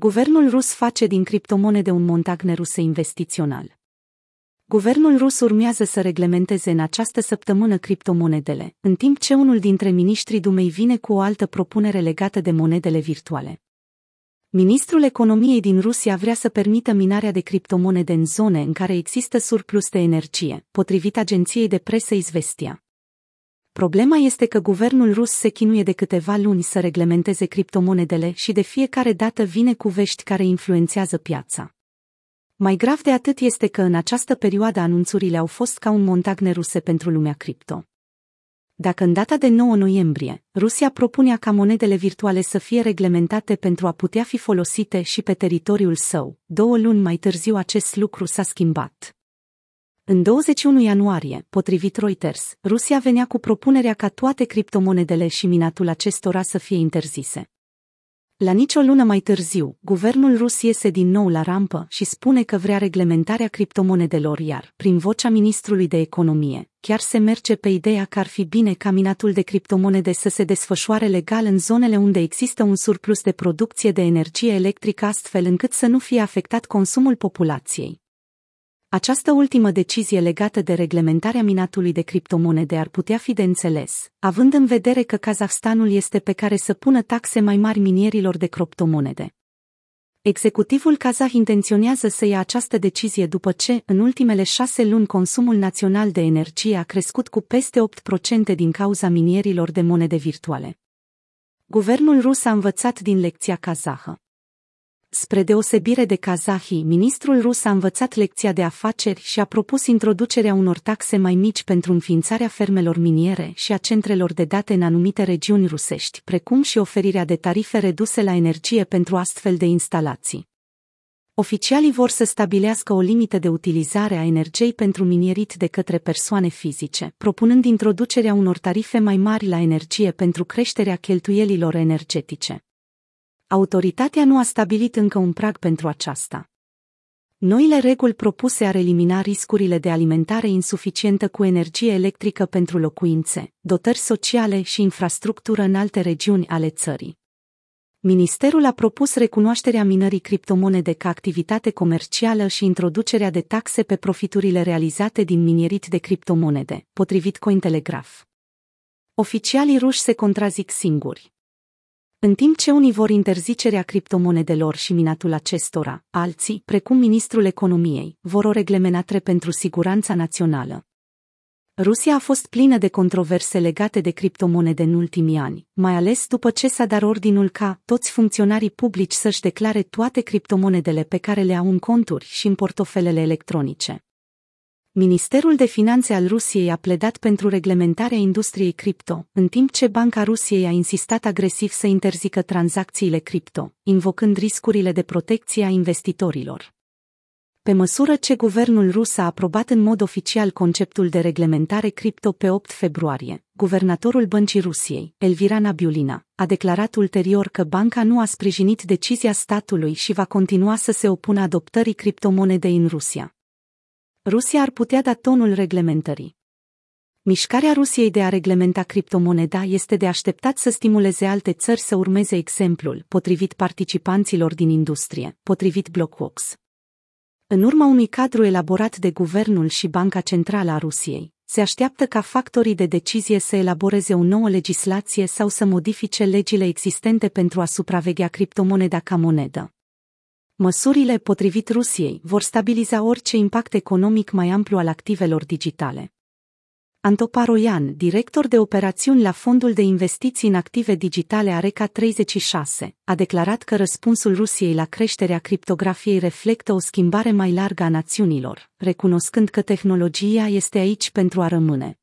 Guvernul rus face din criptomonede un montagne ruse investițional. Guvernul rus urmează să reglementeze în această săptămână criptomonedele, în timp ce unul dintre miniștrii Dumei vine cu o altă propunere legată de monedele virtuale. Ministrul economiei din Rusia vrea să permită minarea de criptomonede în zone în care există surplus de energie, potrivit agenției de presă Izvestia. Problema este că guvernul rus se chinuie de câteva luni să reglementeze criptomonedele și de fiecare dată vine cu vești care influențează piața. Mai grav de atât este că în această perioadă anunțurile au fost ca un montagne ruse pentru lumea cripto. Dacă în data de 9 noiembrie, Rusia propunea ca monedele virtuale să fie reglementate pentru a putea fi folosite și pe teritoriul său, două luni mai târziu acest lucru s-a schimbat. În 21 ianuarie, potrivit Reuters, Rusia venea cu propunerea ca toate criptomonedele și minatul acestora să fie interzise. La nicio lună mai târziu, guvernul rus iese din nou la rampă și spune că vrea reglementarea criptomonedelor, iar, prin vocea ministrului de economie, chiar se merge pe ideea că ar fi bine ca minatul de criptomonede să se desfășoare legal în zonele unde există un surplus de producție de energie electrică astfel încât să nu fie afectat consumul populației. Această ultimă decizie legată de reglementarea minatului de criptomonede ar putea fi de înțeles, având în vedere că Kazahstanul este pe care să pună taxe mai mari minierilor de criptomonede. Executivul kazah intenționează să ia această decizie după ce, în ultimele șase luni, consumul național de energie a crescut cu peste 8% din cauza minierilor de monede virtuale. Guvernul rus a învățat din lecția kazahă. Spre deosebire de Kazahii, ministrul rus a învățat lecția de afaceri și a propus introducerea unor taxe mai mici pentru înființarea fermelor miniere și a centrelor de date în anumite regiuni rusești, precum și oferirea de tarife reduse la energie pentru astfel de instalații. Oficialii vor să stabilească o limită de utilizare a energiei pentru minierit de către persoane fizice, propunând introducerea unor tarife mai mari la energie pentru creșterea cheltuielilor energetice autoritatea nu a stabilit încă un prag pentru aceasta. Noile reguli propuse ar elimina riscurile de alimentare insuficientă cu energie electrică pentru locuințe, dotări sociale și infrastructură în alte regiuni ale țării. Ministerul a propus recunoașterea minării criptomonede ca activitate comercială și introducerea de taxe pe profiturile realizate din minierit de criptomonede, potrivit Cointelegraph. Oficialii ruși se contrazic singuri. În timp ce unii vor interzicerea criptomonedelor și minatul acestora, alții, precum ministrul economiei, vor o reglementare pentru siguranța națională. Rusia a fost plină de controverse legate de criptomonede în ultimii ani, mai ales după ce s-a dat ordinul ca toți funcționarii publici să-și declare toate criptomonedele pe care le au în conturi și în portofelele electronice. Ministerul de Finanțe al Rusiei a pledat pentru reglementarea industriei cripto, în timp ce Banca Rusiei a insistat agresiv să interzică tranzacțiile cripto, invocând riscurile de protecție a investitorilor. Pe măsură ce guvernul rus a aprobat în mod oficial conceptul de reglementare cripto pe 8 februarie, guvernatorul Băncii Rusiei, Elvira Nabiulina, a declarat ulterior că banca nu a sprijinit decizia statului și va continua să se opună adoptării criptomonedei în Rusia. Rusia ar putea da tonul reglementării. Mișcarea Rusiei de a reglementa criptomoneda este de așteptat să stimuleze alte țări să urmeze exemplul, potrivit participanților din industrie, potrivit Blockbox. În urma unui cadru elaborat de Guvernul și Banca Centrală a Rusiei, se așteaptă ca factorii de decizie să elaboreze o nouă legislație sau să modifice legile existente pentru a supraveghea criptomoneda ca monedă. Măsurile, potrivit Rusiei, vor stabiliza orice impact economic mai amplu al activelor digitale. Antoparoian, director de operațiuni la Fondul de Investiții în Active Digitale Areca 36, a declarat că răspunsul Rusiei la creșterea criptografiei reflectă o schimbare mai largă a națiunilor, recunoscând că tehnologia este aici pentru a rămâne.